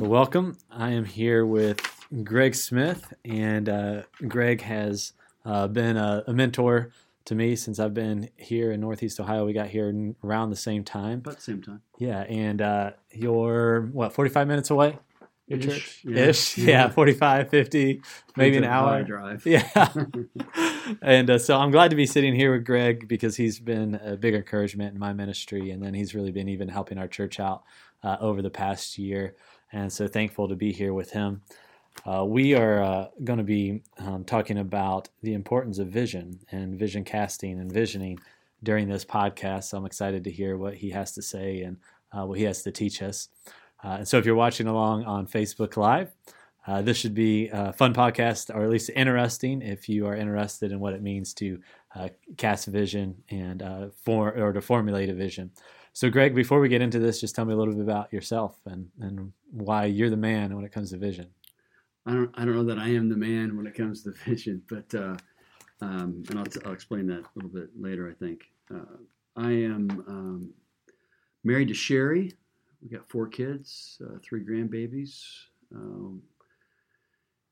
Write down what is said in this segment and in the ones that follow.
Welcome. I am here with Greg Smith, and uh, Greg has uh, been a, a, mentor to me since I've been here in Northeast Ohio. We got here around the same time. About the same time. Yeah, and uh, you're, what, 45 minutes away? Your Ish, church? Yeah. Ish, yeah, 45, 50, maybe an hour. drive. Yeah. and uh, so I'm glad to be sitting here with Greg because he's been a big encouragement in my ministry, and then he's really been even helping our church out uh, over the past year and so thankful to be here with him. Uh, we are uh, going to be um, talking about the importance of vision and vision casting and visioning during this podcast. So I'm excited to hear what he has to say and uh, what he has to teach us. Uh, and so if you're watching along on Facebook Live, uh, this should be a fun podcast, or at least interesting if you are interested in what it means to uh, cast vision and for or to formulate a vision. So, Greg, before we get into this, just tell me a little bit about yourself and, and why you're the man when it comes to vision. I don't, I don't know that I am the man when it comes to vision, but uh, um, and I'll, t- I'll explain that a little bit later. I think uh, I am um, married to Sherry. We got four kids, uh, three grandbabies, um,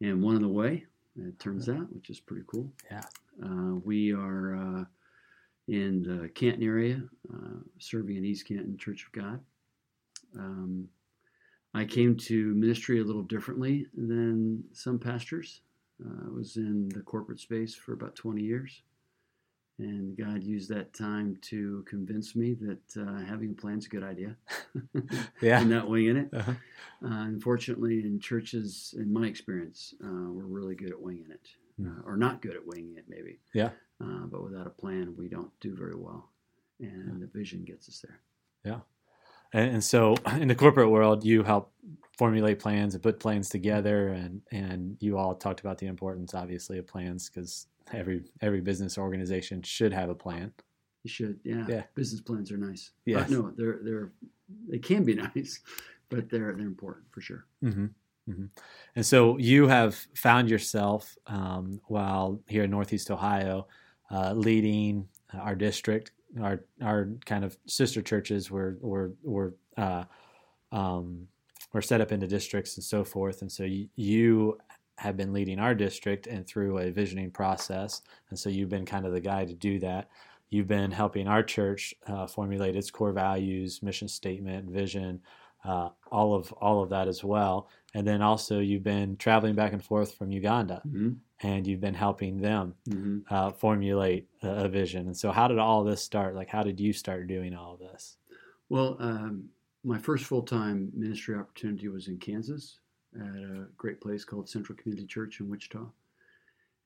and one on the way. It turns out, which is pretty cool. Yeah. Uh, we are uh, in the Canton area, uh, serving in East Canton Church of God. Um, I came to ministry a little differently than some pastors. Uh, I was in the corporate space for about 20 years, and God used that time to convince me that uh, having a plan is a good idea. yeah, and not winging it. Uh-huh. Uh, unfortunately, in churches, in my experience, uh, we're really good at winging it, mm. or not good at winging it, maybe. Yeah. Uh, but without a plan, we don't do very well. And the vision gets us there. Yeah. And, and, so in the corporate world, you help formulate plans and put plans together. And, and you all talked about the importance, obviously, of plans because every, every business organization should have a plan. You should. Yeah. Yeah. Business plans are nice. Yes. no, they're, they're, they can be nice, but they're, they're important for sure. Mm-hmm. Mm-hmm. And so you have found yourself um, while here in Northeast Ohio uh, leading our district. Our our kind of sister churches were were were uh, um, were set up into districts and so forth. And so you, have been leading our district and through a visioning process. And so you've been kind of the guy to do that. You've been helping our church uh, formulate its core values, mission statement, vision, uh, all of all of that as well. And then also you've been traveling back and forth from Uganda, mm-hmm. And you've been helping them mm-hmm. uh, formulate a, a, vision. And so, how did all this start? Like, how did you start doing all of this? Well, um, my first full time ministry opportunity was in Kansas at a great place called Central Community Church in Wichita,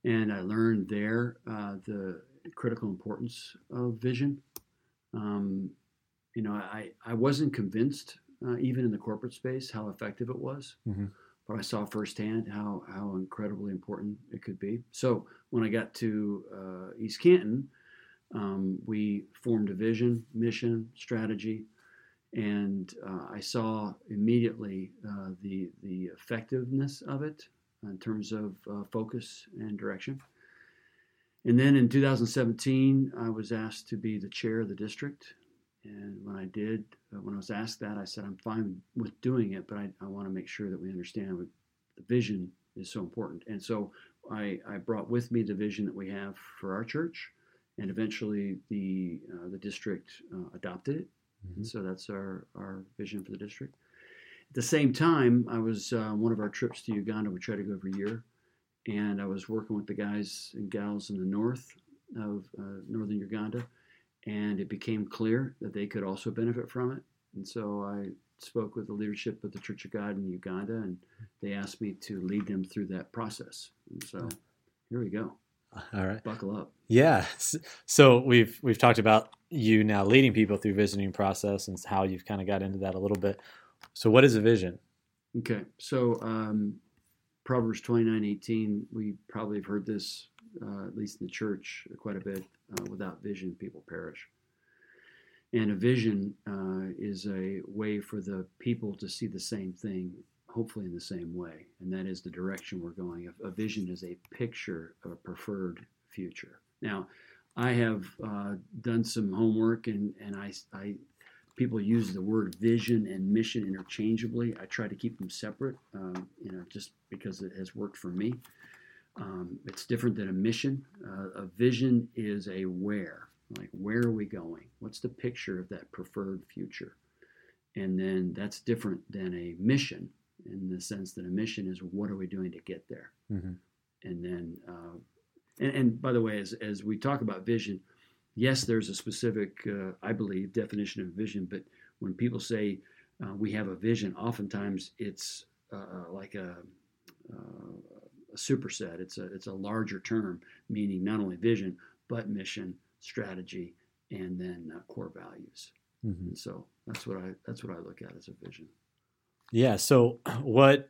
and I learned there uh, the critical importance of vision. Um, you know, I, I wasn't convinced uh, even in the corporate space, how effective it was. Mm-hmm. I saw firsthand how, how incredibly important it could be. So when I got to uh, East Canton, um, we formed a vision, mission, strategy, and uh, I saw immediately uh, the, the effectiveness of it in terms of uh, focus and direction. And then in 2017, I was asked to be the chair of the district and when I did, uh, when I was asked that, I said, I'm fine with doing it, but I, I want to make sure that we understand what the vision is so important. And so I, I brought with me the vision that we have for our church, and eventually the, uh, the district uh, adopted it. Mm-hmm. so that's our, our vision for the district. At the same time, I was uh, one of our trips to Uganda. We try to go every year, and I was working with the guys and gals in the north of uh, northern Uganda and it became clear that they could also benefit from it. And so I spoke with the leadership of the Church of God in Uganda, and they asked me to lead them through that process. And so here we go. All right, buckle up. Yeah. So we've we've talked about you now leading people through visioning process and how you've kind of got into that a little bit. So what is a vision? Okay. So um, Proverbs twenty nine eighteen. We probably have heard this uh, at least in the church quite a bit. Uh, without vision, people perish. And a vision uh, is a way for the people to see the same thing, hopefully in the same way, and that is the direction we're going. A, vision is a picture of a preferred future. Now, I have uh, done some homework, and, and I, I people use the word vision and mission interchangeably. I try to keep them separate, um, you know, just because it has worked for me. Um, it's different than a mission. Uh, a vision is a where, like where are we going? What's the picture of that preferred future? And then that's different than a mission in the sense that a mission is what are we doing to get there? Mm-hmm. And then, uh, and, and by the way, as, as we talk about vision, yes, there's a specific, uh, I believe, definition of vision, but when people say uh, we have a vision, oftentimes it's uh, like a, uh, a superset. It's a it's a larger term, meaning not only vision but mission, strategy, and then uh, core values. Mm-hmm. And so that's what I that's what I look at as a vision. Yeah. So what,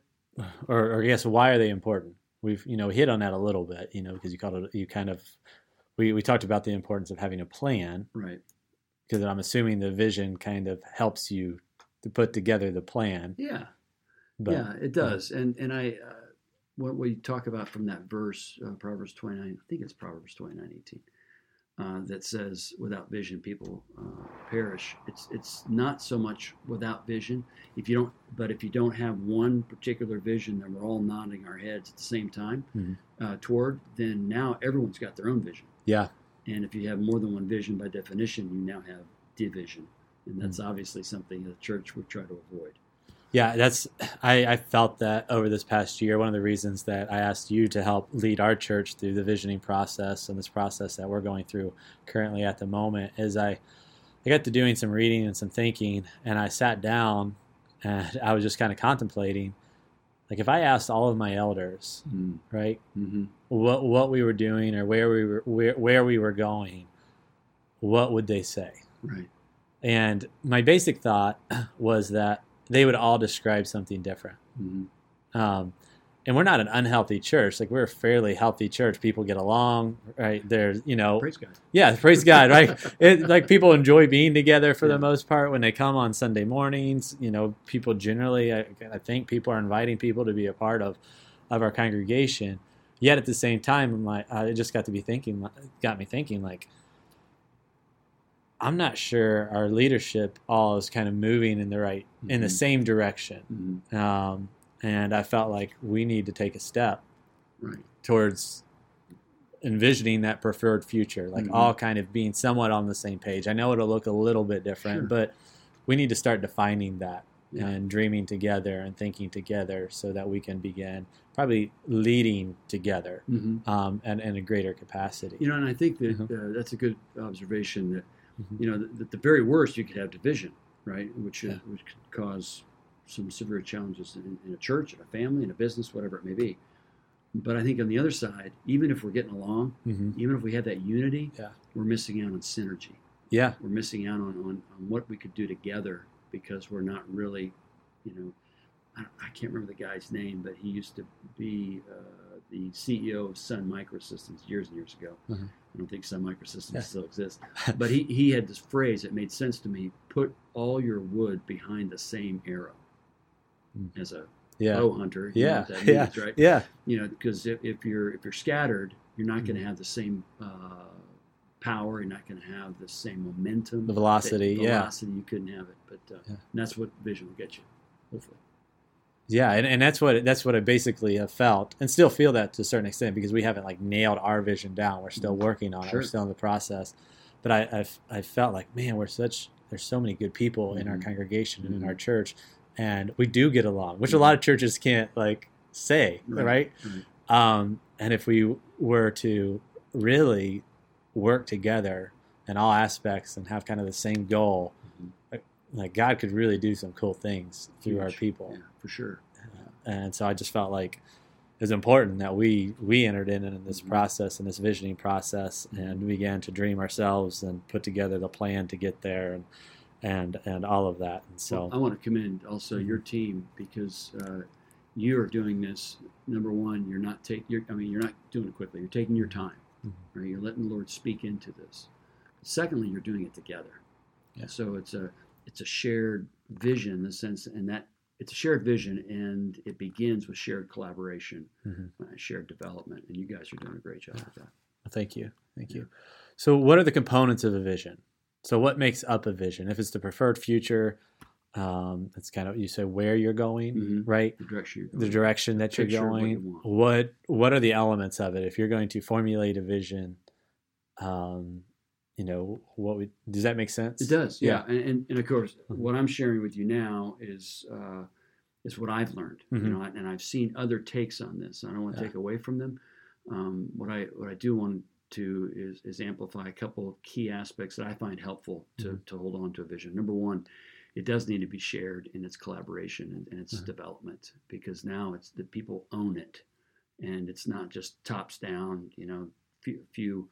or, or I guess why are they important? We've you know hit on that a little bit, you know, because you called it you kind of we we talked about the importance of having a plan, Right. because I'm assuming the vision kind of helps you to put together the plan. Yeah. But yeah, it does. And and I uh, what we talk about from that verse, uh, Proverbs twenty nine. I think it's Proverbs twenty nine eighteen. Uh, that says, "Without vision, people uh, perish." It's it's not so much without vision. If you don't, but if you don't have one particular vision that we're all nodding our heads at the same time Mhm. uh, toward, then now everyone's got their own vision. yeah, And if you have more than one vision, by definition, you now have division, and that's obviously something the church would try to avoid. Yeah, that's I, I felt that over this past year. One of the reasons that I asked you to help lead our church through the visioning process and this process that we're going through currently at the moment is I I got to doing some reading and some thinking, and I sat down and I was just kind of contemplating, like if I asked all of my elders, Mm. right, Mm-hmm. what what we were doing or where we were where, where we were going, what would they say? Right. And my basic thought was that they would all describe something different. Mm-hmm. Um, and we're not an unhealthy church. Like we're a fairly healthy church. People get along, right? There's, you know, Praise God. yeah, praise God, right? It, like people enjoy being together for Yeah. the most part when they come on Sunday mornings. You know, people generally, I, I think people are inviting people to be a part of, of our congregation. Yet at the same time, I'm like, I just got to be thinking, got me thinking, like, I'm not sure our leadership all is kind of moving in the right, in the Mhm. same direction. Mm-hmm. Um, and I felt like we need to take a step Right. towards envisioning that preferred future, like Mhm. all kind of being somewhat on the same page. I know it'll look a little bit different, Sure. but we need to start defining that Yeah. and dreaming together and thinking together so that we can begin probably leading together Mm-hmm. um, and in a greater capacity. You know, and I think that Mhm. uh, that's a good observation. That Mhm. you know, at the very worst, you could have division, right? Which is, Yeah. which could cause some severe challenges in, in a church, in a family, in a business, whatever it may be. But I think on the other side, even if we're getting along, Mhm. even if we have that unity, Yeah. we're missing out on synergy. Yeah, We're missing out on, on, on what we could do together because we're not really, you know, I, I can't remember the guy's name, but he used to be uh, the CEO of Sun Microsystems years and years ago. Mhm. I don't think Sun Microsystems Yeah. still exists, but he, he had this phrase that made sense to me: "Put all your wood behind the same arrow." Mm. As a yeah, bow hunter, yeah, that yeah, right? yeah, You know, because if, if you're if you're scattered, you're not going to have the same uh, power. You're not going to have the same momentum. the velocity, the yeah. velocity, you couldn't have it. But uh, Yeah. and that's what vision will get you, hopefully. Yeah, and, and that's what that's what I basically have felt, and still feel that to a certain extent because we haven't like nailed our vision down. We're still working on it. We're still in the process. But I I've, I felt like man, we're such there's so many good people in our Mhm. congregation and in Mhm. our church, and we do get along, which a lot of churches can't like say, Right. Um, and if we were to really work together in all aspects and have kind of the same goal, like, like God could really do some cool things through our people Yeah, for sure. and so I just felt like it was important that we we entered in in this Mhm. process and this visioning process and began to dream ourselves and put together the plan to get there and and and all of that and so Well, I want to commend also your team because uh, you are doing this. Number one, you're not taking. I mean, you're not doing it quickly. You're taking your time. Mhm. Right? You're letting the Lord speak into this. Secondly, you're doing it together. Yeah. So it's a it's a shared vision in the sense, and that it's a shared vision, and it begins with shared collaboration, Mhm. uh, shared development, and you guys are doing a great job with that. thank you thank you so what are the components of a vision So what makes up a vision? If it's the preferred future, um, that's kind of you say where you're going, Mhm. right? The direction you're The direction that you're Picture what you going. What what are the elements of it? If you're going to formulate a vision, um, you know, what would does that make sense? It does, yeah. Yeah. And, and, and of course, Mhm. what I'm sharing with you now is uh, is what I've learned, Mhm. you know, and I've seen other takes on this. I don't want to Yeah. take away from them. Um, what I what I do want to is is amplify a couple of key aspects that I find helpful to Mhm. to hold on to a vision. Number one, it does need to be shared in its collaboration and, and its Mhm. development because now it's the people own it, and it's not just tops down. You know, few, few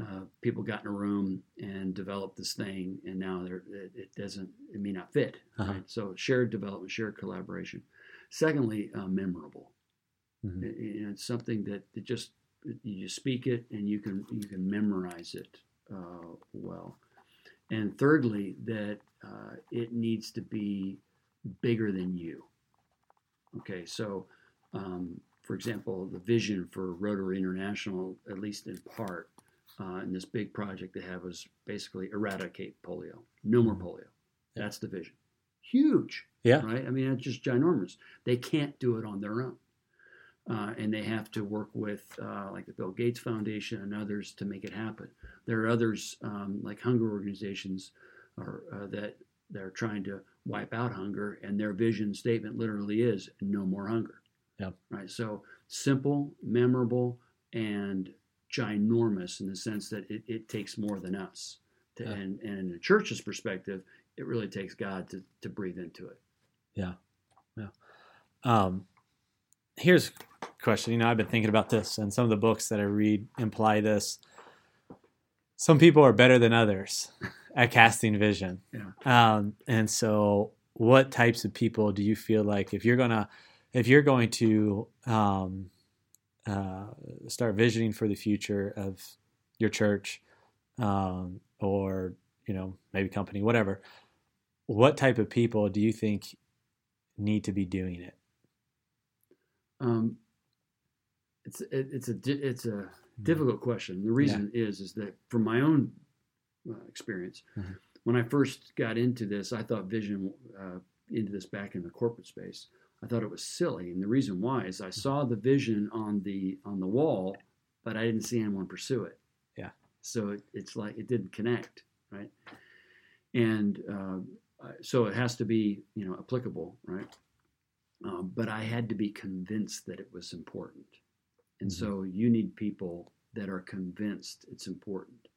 uh, people got in a room and developed this thing, and now they're, it, it doesn't, it may not fit. Uh-huh. Right? So shared development, shared collaboration. Secondly, uh, memorable. Mhm. It- it- it's something that it just you speak it and you can you can memorize it uh, well. And thirdly, that uh, it needs to be bigger than you. Okay, so um, for example, the vision for Rotary International, at least in part, uh, in this big project they have was basically eradicate polio. No more Mhm. polio. That's the vision. Huge Yeah. right? I mean, it's just ginormous. They can't do it on their own. Uh, and they have to work with, uh, like the Bill Gates Foundation and others to make it happen. There are others, um, like hunger organizations, or, uh, that they're trying to wipe out hunger, and their vision statement literally is no more hunger. Yep. Right. So simple, memorable, and ginormous in the sense that it, it takes more than us. To, Yeah. and, and in the church's perspective, it really takes God to, to breathe into it. Yeah, Um, here's a question. You know, I've been thinking about this, and some of the books that I read imply this. Some people are better than others at casting vision. Yeah. Um, and so, what types of people do you feel like if you're gonna, if you're going to um, uh, start visioning for the future of your church, um, or you know maybe company, whatever, what type of people do you think need to be doing it? Um, it's it, it's a it's a difficult question. The reason is is that from my own uh, experience, Mhm. when I first got into this, I thought vision uh, into this back in the corporate space. I thought it was silly, and the reason why is I saw the vision on the on the wall, but I didn't see anyone pursue it. Yeah. So it, it's like it didn't connect, right? And uh, so it has to be you know applicable, right? Um, but I had to be convinced that it was important. And Mhm. so you need people that are convinced it's important.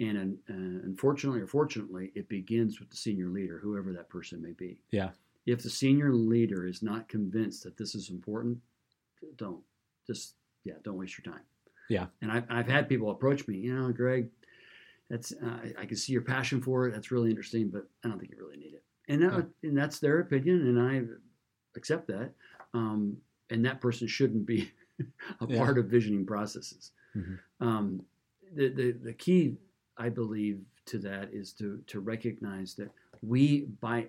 And uh, unfortunately or fortunately, it begins with the senior leader, whoever that person may be. Yeah. If the senior leader is not convinced that this is important, don't just yeah, don't waste your time. Yeah. And I've, I've had people approach me, you know, Greg, that's uh, I- can see your passion for it. That's really interesting, but I don't think you really need it. And that, and that's their opinion, and I accept that. Um, and that person shouldn't be a Yeah. part of visioning processes. Mhm. Um, the, the the key, I believe, to that is to to recognize that we, by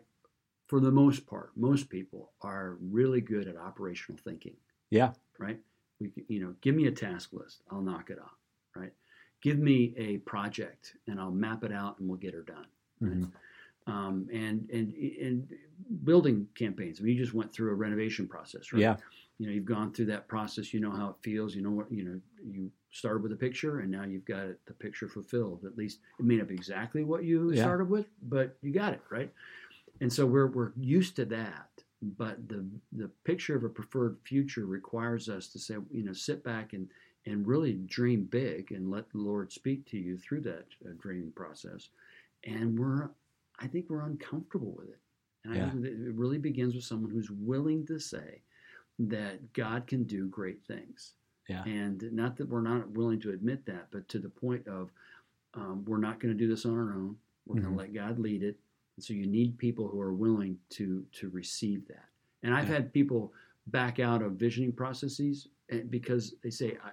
for the most part, most people are really good at operational thinking. Yeah. Right. We, you know, give me a task list, I'll knock it off. Right. Give me a project, and I'll map it out, and we'll get her done Mhm. um, and and and building campaigns. I mean, you just went through a renovation process, right? Yeah. You know, you've gone through that process. You know how it feels. You know what you know. You started with a picture, and now you've got it, the picture fulfilled. At least it may not be exactly what you Yeah. started with, but you got it right. And so we're we're used to that. But the the picture of a preferred future requires us to say, you know, sit back and and really dream big and let the Lord speak to you through that uh, dreaming process. And we're I think we're uncomfortable with it. And Yeah. I think that it really begins with someone who's willing to say that God can do great things. Yeah. And not that we're not willing to admit that, but to the point of um, we're not going to do this on our own. We're going Mhm. to let God lead it. And so you need people who are willing to to receive that. And I've Yeah. had people back out of visioning processes because they say, I,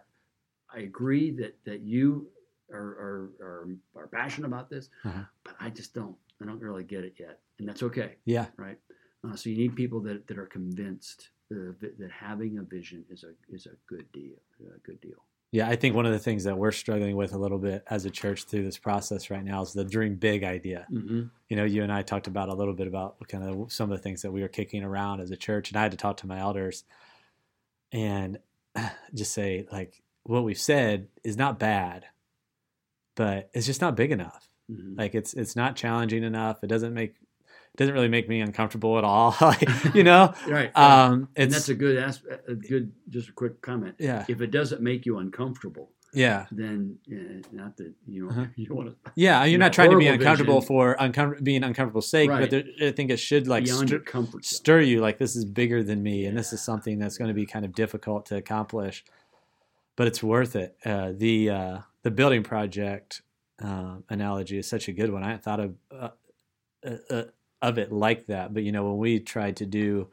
I agree that, that you are, are, are, are passionate about this, Uh-huh. but I just don't. I don't really get it yet. And that's okay, Yeah. right? Uh, so you need people that, that are convinced uh, that, that having a vision is a is a good deal. A good deal. Yeah, I think one of the things that we're struggling with a little bit as a church through this process right now is the dream big idea. Mm-hmm. You know, you and I talked about a little bit about kind of some of the things that we were kicking around as a church, and I had to talk to my elders and just say, like, what we've said is not bad, but it's just not big enough. Mm-hmm. Like, it's it's not challenging enough. It doesn't make doesn't really make me uncomfortable at all. you know, right. um, and that's a good aspect. A good, just a quick comment. yeah, If it doesn't make you uncomfortable, yeah. then uh, not that you know Uh-huh. you don't want to Yeah, you're you not trying to be uncomfortable vision. for uncom- being uncomfortable sake, Right. but there, I think it should like stir, comfort stir you like this is bigger than me, and this is something that's going to be kind of difficult to accomplish, but it's worth it. Uh, the uh, the building project uh, analogy is such a good one. I thought of uh, uh, uh, of it like that, but you know when we tried to do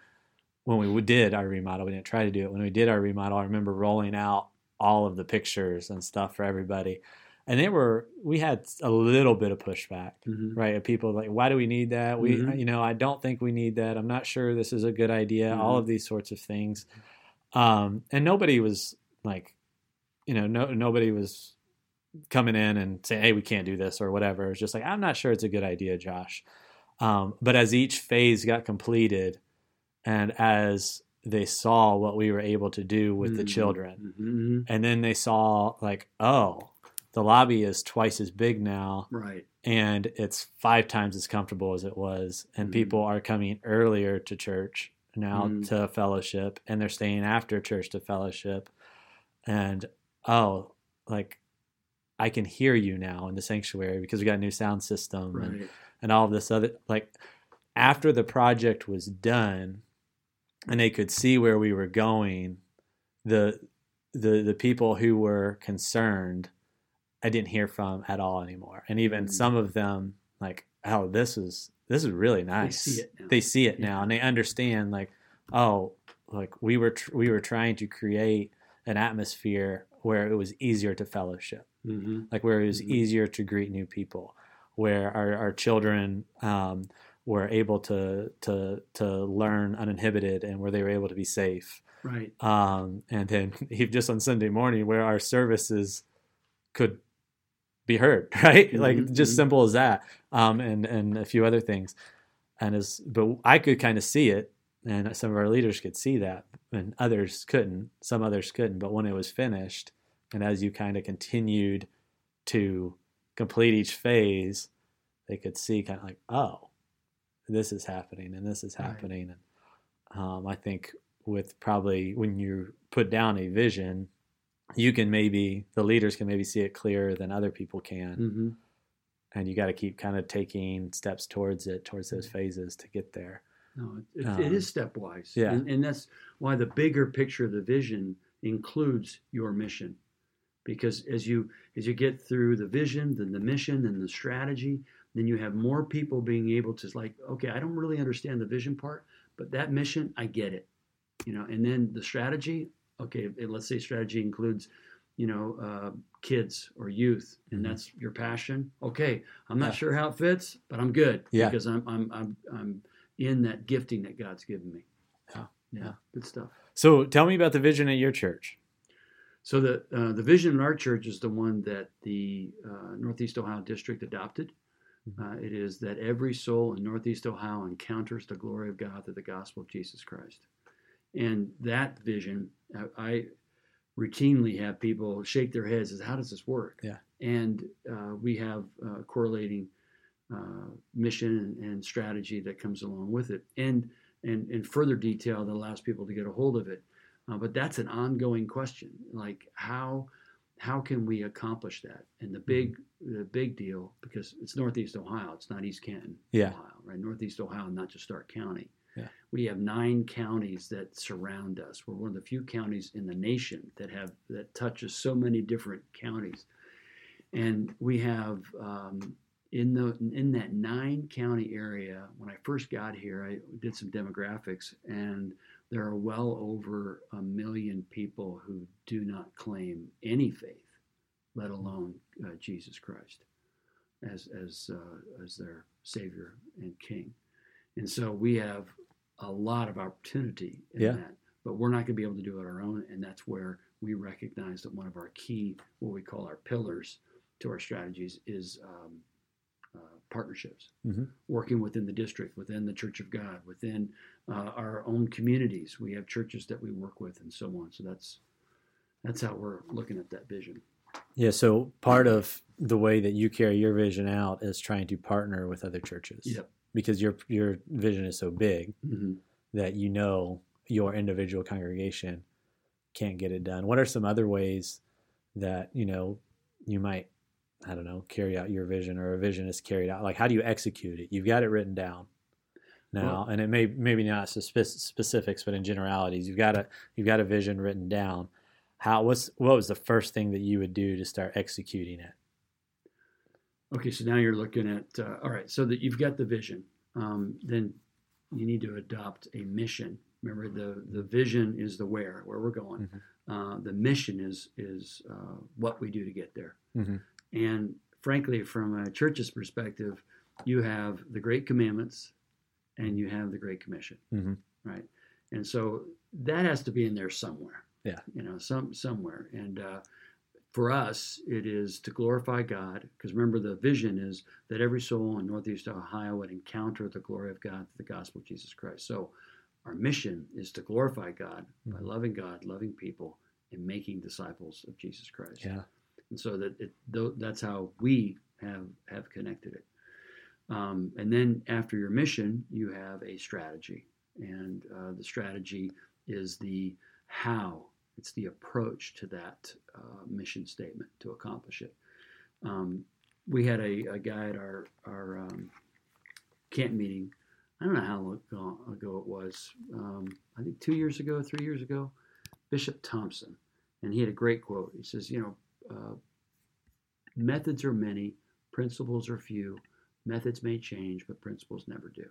when we did our remodel, we didn't try to do it. When we did our remodel, I remember rolling out all of the pictures and stuff for everybody. And they were, we had a little bit of pushback, Mhm. right? Of people like, why do we need that? We, Mhm. you know, I don't think we need that. I'm not sure this is a good idea. All Mhm. of these sorts of things. Um, and nobody was like, you know, no, nobody was coming in and saying, hey, we can't do this or whatever. It was just like, I'm not sure it's a good idea, Josh. Um, but as each phase got completed and as they saw what we were able to do with the Mhm. children, Mhm. and then they saw like, oh, the lobby is twice as big now Right. and it's five times as comfortable as it was and Mhm. people are coming earlier to church now Mhm. to fellowship and they're staying after church to fellowship and oh like i can hear you now in the sanctuary because we got a new sound system Right. and all of this other like after the project was done and they could see where we were going the the the people who were concerned i didn't hear from at all anymore and even Mm. some of them like oh this is this is really nice see it now. They see it now and they understand like oh like we were tr- we were trying to create an atmosphere where it was easier to fellowship Mm-hmm. like where it was Mhm. easier to greet new people, where our, our children um, were able to to to learn uninhibited and where they were able to be safe. Right. Um, and then even just on Sunday morning, where our services could be heard, right? Like Mhm, just mhm. simple as that, um, and and a few other things. And as but I could kind of see it, and some of our leaders could see that, and others couldn't. Some others couldn't. But when it was finished, and as you kind of continued to complete each phase, they could see kind of like, oh, this is happening, and this is Right. happening, and um, I think with probably when you put down a vision, you can maybe the leaders can maybe see it clearer than other people can, Mm-hmm. and you got to keep kind of taking steps towards it, towards those phases to get there. No, it, it, Um, it is stepwise. yeah. And, and that's why the bigger picture of the vision includes your mission. Because as you as you get through the vision, then the mission, then the strategy, then you have more people being able to like, okay, I don't really understand the vision part, but that mission, I get it. You know, and then the strategy, okay, let's say strategy includes, you know, uh, kids or youth, and Mhm. that's your passion. Okay, I'm not Yeah. sure how it fits, but I'm good Yeah. because I'm I'm I'm I'm in that gifting that God's given me. Yeah. yeah, Yeah. good stuff. So tell me about the vision at your church. So the uh, the vision in our church is the one that the uh, Northeast Ohio District adopted. Mm-hmm. Uh, it is that every soul in Northeast Ohio encounters the glory of God through the gospel of Jesus Christ, and that vision I, I routinely have people shake their heads as how does this work? Yeah. and uh, we have uh, correlating uh, mission and, and strategy that comes along with it, and and in further detail that allows people to get a hold of it. Uh, but that's an ongoing question, like how how can we accomplish that? And the big the big deal because it's Northeast Ohio, it's not East Canton, Yeah. Ohio, right? Northeast Ohio, not just Stark County. Yeah. We have nine counties that surround us. We're one of the few counties in the nation that have that touches so many different counties, and we have um, in the in that nine county area. When I first got here, I did some demographics, and there are well over a million people who do not claim any faith, let alone uh, Jesus Christ as as uh, as their Savior and King. And so we have a lot of opportunity in Yeah. that. but we're not going to be able to do it on our own. And that's where we recognize that one of our key, what we call our pillars to our strategies, is um, partnerships, mm-hmm. working within the district, within the Church of God, within uh, our own communities. We have churches that we work with, and so on. So that's that's how we're looking at that vision. Yeah. So part of the way that you carry your vision out is trying to partner with other churches. Yep. Because your your vision is so big Mm-hmm. that you know your individual congregation can't get it done. What are some other ways that you know you might I don't know carry out your vision or a vision is carried out? Like how do you execute it? You've got it written down now, Well- and it may maybe not specifics, but in generalities, you've got a you've got a vision written down. How what's what was the first thing that you would do to start executing it? Okay, so now you're looking at uh, all right. So that you've got the vision, um, then you need to adopt a mission. Remember, the the vision is the where, where we're going. Uh, the mission is is uh, what we do to get there. Mhm. And frankly, from a church's perspective, you have the Great Commandments, and you have the Great Commission, Mhm. right? And so that has to be in there somewhere. Yeah. you know, some somewhere. And uh, for us, it is to glorify God, because remember the vision is that every soul in Northeast Ohio would encounter the glory of God through the gospel of Jesus Christ. So our mission is to glorify God by Mhm. loving God, loving people, and making disciples of Jesus Christ. Yeah. And so that it, that's how we have have connected it. Um, and then after your mission, you have a strategy, and uh, the strategy is the how. It's the approach to that uh, mission statement to accomplish it. Um, we had a, a guy at our our um, camp meeting. I don't know how long ago, it was. Um, I think two years ago, three years ago. Bishop Thompson, and he had a great quote. He says, "You know, uh, methods are many, principles are few. Methods may change, but principles never do."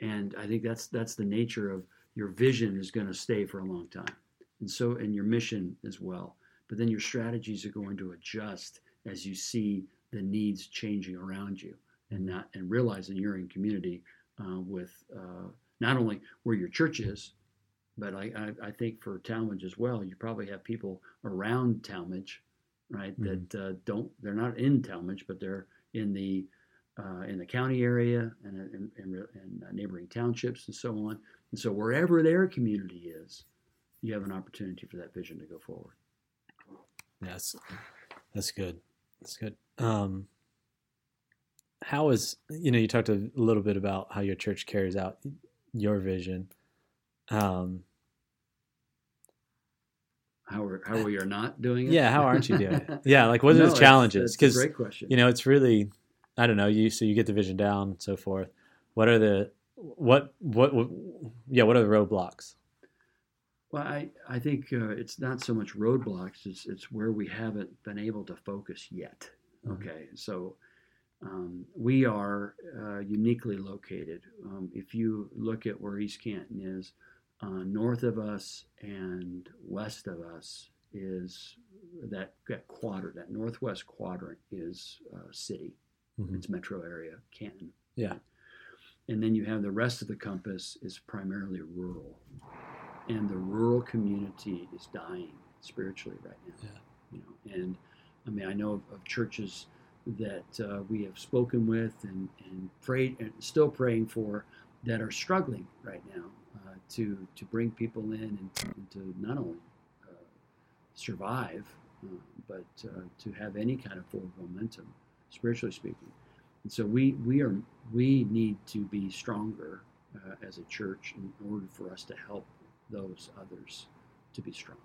And I think that's that's the nature of your vision is going to stay for a long time, and so and your mission as well. But then your strategies are going to adjust as you see the needs changing around you, and not and realizing you're in community uh, with uh, not only where your church is, but I, I, I think for Tallmadge as well, you probably have people around Tallmadge, right? Mhm. That uh, don't they're not in Tallmadge, but they're in the uh, in the county area and in, in, in neighboring townships and so on. And so wherever their community is, you have an opportunity for that vision to go forward. Yes, that's good. That's good. Um, how is you know you talked a little bit about how your church carries out your vision. Um, How are how we are not doing it? yeah, how aren't you doing it? Yeah, like what are No, the challenges? Because great question. you know it's really I don't know you so you get the vision down and so forth. What are the what what, what yeah what are the roadblocks? Well, I, I think uh, it's not so much roadblocks, it's, it's where we haven't been able to focus yet. Mhm. Okay, so um, we are uh, uniquely located. Um, if you look at where East Canton is, uh, north of us and west of us is that, that quadrant, that northwest quadrant is uh, city. Mhm. It's metro area, Canton. Yeah. And then you have the rest of the compass is primarily rural. And the rural community is dying spiritually right now. Yeah. You know, and I mean, I know of, of churches that uh, we have spoken with and, and prayed and still praying for that are struggling right now uh, to to bring people in and to, and to not only uh, survive, uh, but uh, to have any kind of forward momentum, spiritually speaking. And so we we are we need to be stronger uh, as a church in order for us to help those others to be strong.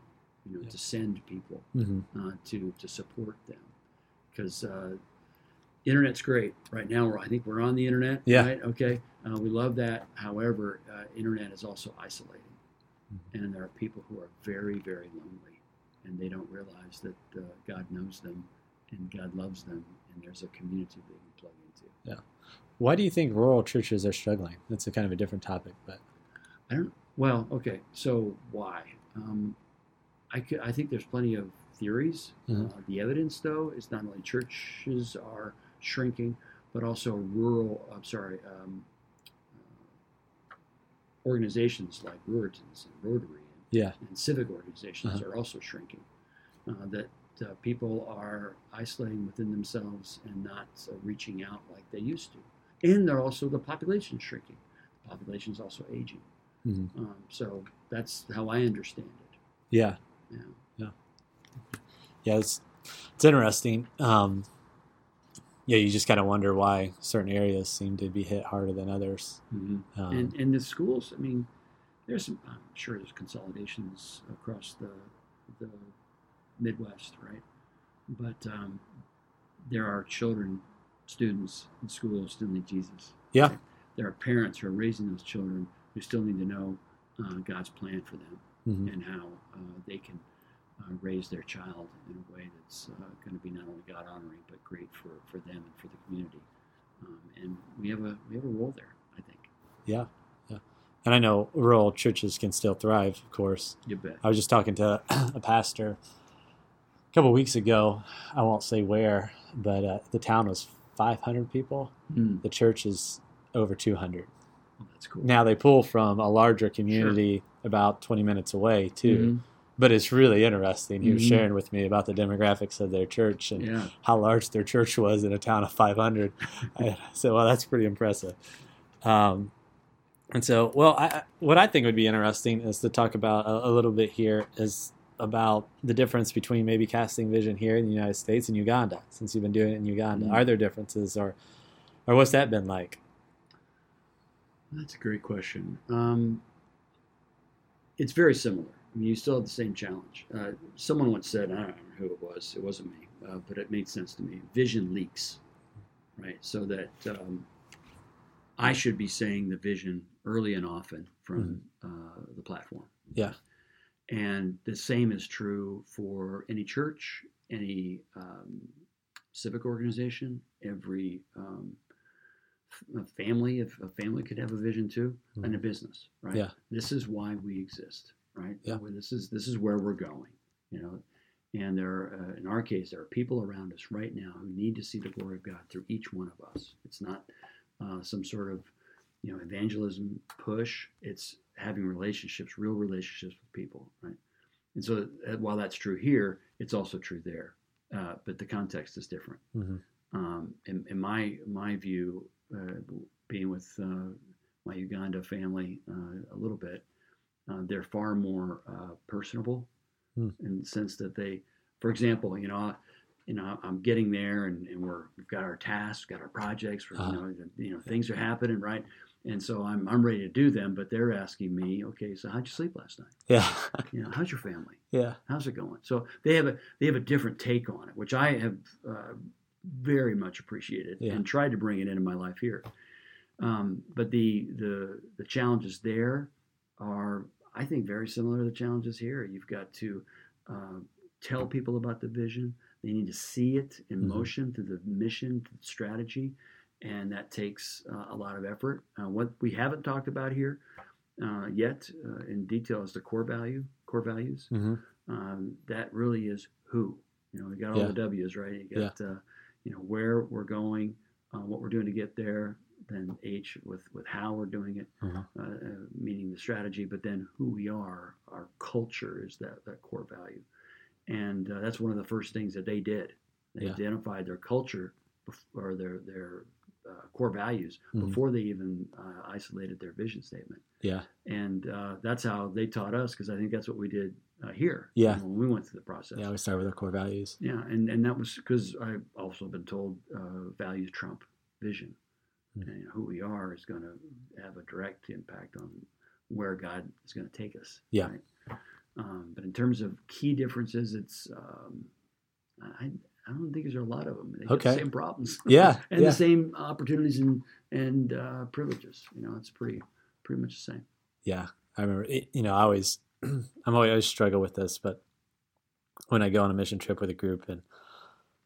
You know, Yeah. to send people Mm-hmm. uh, to to support them because uh, internet's great right now. We're, I think we're on the internet. Yeah. Right. Okay. Uh, we love that. However, uh, internet is also isolating, Mhm. and there are people who are very very lonely, and they don't realize that uh, God knows them, and God loves them, and there's a community they can plug into. Yeah. Why do you think rural churches are struggling? That's a kind of a different topic, but I don't. Well, okay. So why? Um, I could, I think there's plenty of theories. Mhm. Uh, the evidence, though, is not only churches are shrinking, but also rural. I'm sorry. Um, uh, organizations like Ruritans and Rotary and Yeah. And civic organizations Uh-huh. are also shrinking. Uh, that uh, people are isolating within themselves and not uh, reaching out like they used to. And they're also the population shrinking. The population is also aging. Mhm. Um, so that's how I understand it. Yeah. Yeah. Yeah. It's it's interesting. Um, yeah, you just kind of wonder why certain areas seem to be hit harder than others. Um, and and the schools, I mean, there's some, I'm sure there's consolidations across the the Midwest, right? But um, there are children, students in schools still need Jesus. Yeah. right? There are parents who are raising those children who still need to know uh, God's plan for them mhm. and how uh, they can uh, raise their child in a way that's uh, going to be not only God honoring but great for, for them and for the community. Um, and we have a we have a role there, I think. Yeah. Yeah. And I know rural churches can still thrive, of course. You bet. I was just talking to a pastor a couple weeks ago. I won't say where, but uh, the town was 500 people. Mm. The church is over 200. Oh, that's cool. Now they pull from a larger community about 20 minutes away too. Mhm. But it's really interesting. He was Mhm. sharing with me about the demographics of their church and Yeah. how large their church was in a town of 500. I said, well, that's pretty impressive. Um, and so, well, I, what I think would be interesting is to talk about a, a little bit here is about the difference between maybe casting vision here in the United States and Uganda, since you've been doing it in Uganda. Mhm. Are there differences, or or what's that been like? That's a great question. Um, it's very similar. I mean, you still have the same challenge. Uh, someone once said, I don't know who it was, it wasn't me, uh, but it made sense to me. Vision leaks, right? So that um, I should be saying the vision early and often from uh, the platform. Yeah. And the same is true for any church, any um, civic organization, every um, a family. If a family could have a vision too, and a business, right? Yeah. This is why we exist, right? Yeah. This is this is where we're going, you know. And there, are, uh, in our case, there are people around us right now who need to see the glory of God through each one of us. It's not uh, some sort of, you know, evangelism push. It's having relationships, real relationships with people, right? And so, uh, while that's true here, it's also true there. Uh, but the context is different. Mhm. Um, in, in my my view, uh, being with uh, my Uganda family uh, a little bit, uh, they're far more uh, personable Hmm. in the sense that they, for example, you know, I- you know, I'm getting there and, and we're we've got our tasks, got our projects, we're, Uh-huh. you know, the- you know, things are happening, right? And so I'm I'm ready to do them, but they're asking me, okay, so how'd you sleep last night? Yeah, You know, how's your family? yeah, How's it going? So they have a they have a different take on it, which I have uh, very much appreciated Yeah. and tried to bring it into my life here. Um, but the the the challenges there are, I think, very similar to the challenges here. You've got to uh, tell people about the vision. They need to see it in Mhm. motion through the mission, through the strategy, and that takes uh, a lot of effort. Uh, what we haven't talked about here uh, yet uh, in detail is the core value, core values hmm um, that really is who. You know, we got all Yeah. the W's, right? You got, uh, you know, where we're going, uh, what we're doing to get there. Then H with with how we're doing it, Mhm. uh, uh, meaning the strategy. But then who we are, our culture is that that core value, and uh, that's one of the first things that they did. They Yeah. identified their culture or their their uh, core values Mhm. before they even uh, isolated their vision statement yeah, and uh, that's how they taught us because I think that's what we did uh, here. Yeah. you know, when we went through the process. yeah. We start with our core values. Yeah, and and that was because I've also been told uh, values trump vision. And who we are is going to have a direct impact on where God is going to take us. Yeah. right? Um, but in terms of key differences, it's um, I I don't think there's a lot of them. They Okay. the same problems. Yeah, and yeah. the same opportunities and and uh, privileges. You know, it's pretty pretty much the same. Yeah, I remember. You know, I always, I'm always, I always struggle with this, but when I go on a mission trip with a group and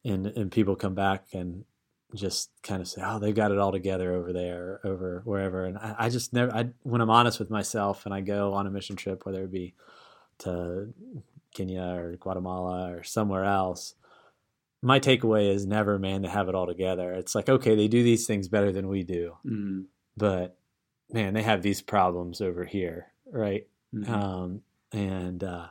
and and people come back and just kind of say, "Oh, they've got it all together over there, over wherever," and I, I just never. I when I'm honest with myself and I go on a mission trip, whether it be to Kenya or Guatemala or somewhere else. My takeaway is never, man, to have it all together. It's like, okay, they do these things better than we do, Mm, but man, they have these problems over here, right? mhm. Um, and uh,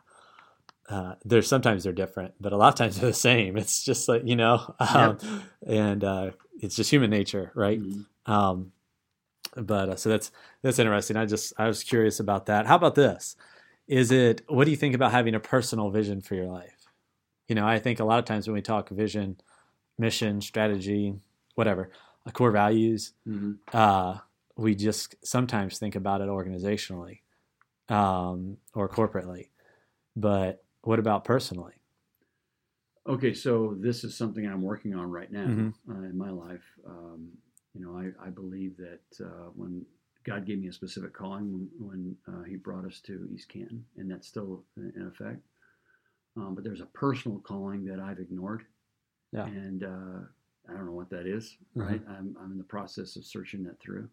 uh, there's sometimes they're different, but a lot of times they're the same. It's just like you know, um, and uh, it's just human nature, right? Mhm. Um, but uh, so that's that's interesting. I just I was curious about that. How about this? Is it what do you think about having a personal vision for your life? You know, I think a lot of times when we talk vision, mission, strategy, whatever, uh, core values, Mhm. uh, we just sometimes think about it organizationally um, or corporately. But what about personally? Okay, so this is something I'm working on right now Mhm. uh, in my life. Um, you know, I, I believe that uh, when God gave me a specific calling when, when uh, He brought us to East Canton, and that's still in effect. Um, but there's a personal calling that I've ignored, Yeah. and uh, I don't know what that is. Right, I'm, I'm in the process of searching that through.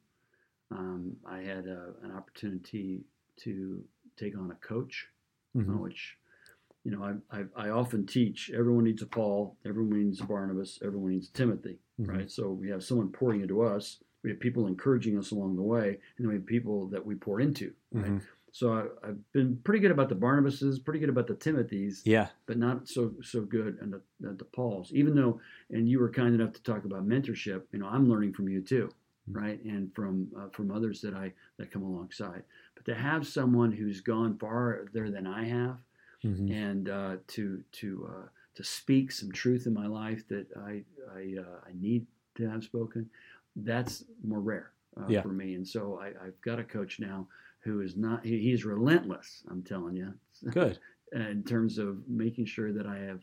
Um, I had a, an opportunity to take on a coach uh, which you know I, I I often teach everyone needs a Paul, everyone needs a Barnabas, everyone needs a Timothy, Mhm. right? So we have someone pouring into us, we have people encouraging us along the way, and then we have people that we pour into, right? Mhm. So I, I've been pretty good about the Barnabases, pretty good about the Timothys, Yeah. but not so so good at the, at the Pauls. Even though, and you were kind enough to talk about mentorship, you know, I'm learning from you too, Mhm. right? And from uh, from others that I that come alongside. But to have someone who's gone farther than I have, Mhm. and uh, to to uh, to speak some truth in my life that I I, uh, I need to have spoken, that's more rare uh, Yeah. for me. And so I, I've got a coach now who is not he, he's relentless. I'm telling you, Good. in terms of making sure that I have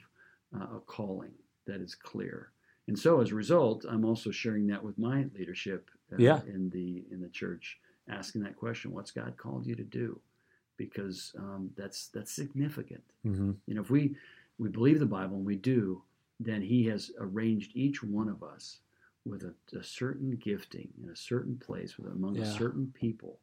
uh, a calling that is clear. And so as a result, I'm also sharing that with my leadership uh, Yeah. in the in the church, asking that question: What's God called you to do? Because um, that's that's significant. hmm You know, if we we believe the Bible and we do, then He has arranged each one of us with a, a certain gifting in a certain place with among Yeah. a certain people,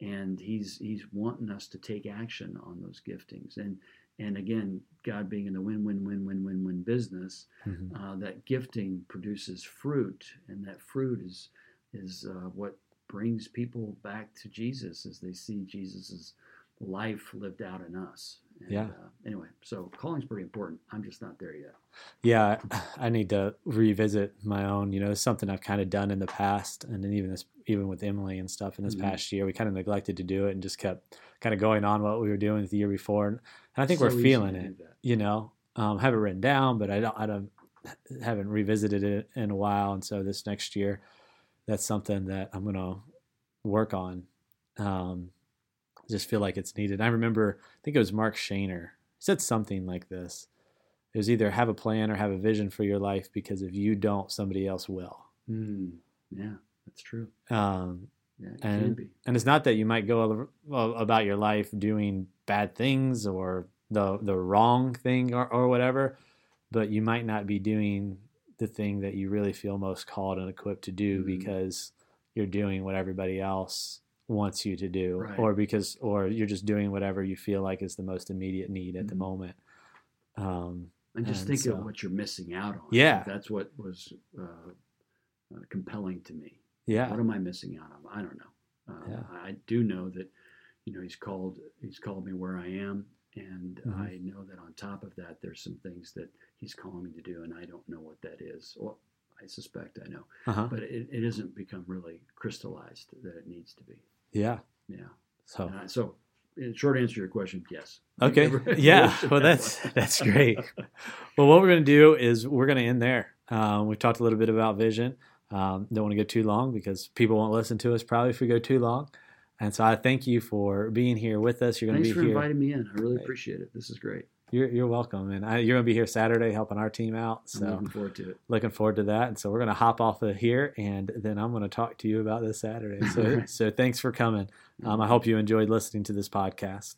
and He's He's wanting us to take action on those giftings. And and again, God being in the win win win win win win business, hmm uh, that gifting produces fruit, and that fruit is is uh, what brings people back to Jesus as they see Jesus's life lived out in us. And, Yeah. Uh, anyway, so calling's pretty important. I'm just not there yet. yeah i need to revisit my own you know it's something i've kind of done in the past and then even this even with emily and stuff in this Mhm. past year we kind of neglected to do it and just kept kind of going on what we were doing the year before and i think So we're feeling it you know um, have it written down but i don't i don't haven't revisited it in a while and so this next year that's something that i'm going to work on um, just feel like it's needed i remember i think it was mark shaner said something like this it was either have a plan or have a vision for your life because if you don't somebody else will Hmm. yeah, that's true. um, Yeah, it can and be. and it's not that you might go about your life doing bad things or the the wrong thing or, or whatever but you might not be doing the thing that you really feel most called and equipped to do Mhm. because you're doing what everybody else wants you to do Right. or because or you're just doing whatever you feel like is the most immediate need at the Mhm. moment um, And just and think so- of what you're missing out on. Yeah. that's what was uh, uh, compelling to me. yeah What am I missing out on? I don't know. Uh, Yeah. I do know that, you know, he's called he's called me where I am, and Mhm. I know that on top of that, there's some things that he's calling me to do, and I don't know what that is. Well, I suspect I know, uh-huh. but it, it hasn't become really crystallized that it needs to be. Yeah Yeah. so Uh, so, in short answer to your question, yes. Okay. Yeah. Well, that's that's great. Well, what we're going to do is we're going to end there. Um, we talked a little bit about vision. Um, don't want to go too long because people won't listen to us probably if we go too long. And so I thank you for being here with us. You're going Thanks to for be here. inviting me in. I really appreciate it. This is great. You're, you're welcome. And I, you're going to be here Saturday helping our team out. I'm So looking forward to it. looking forward to that. And so we're going to hop off of here and then I'm going to talk to you about this Saturday. So, so thanks for coming. Um, I hope you enjoyed listening to this podcast.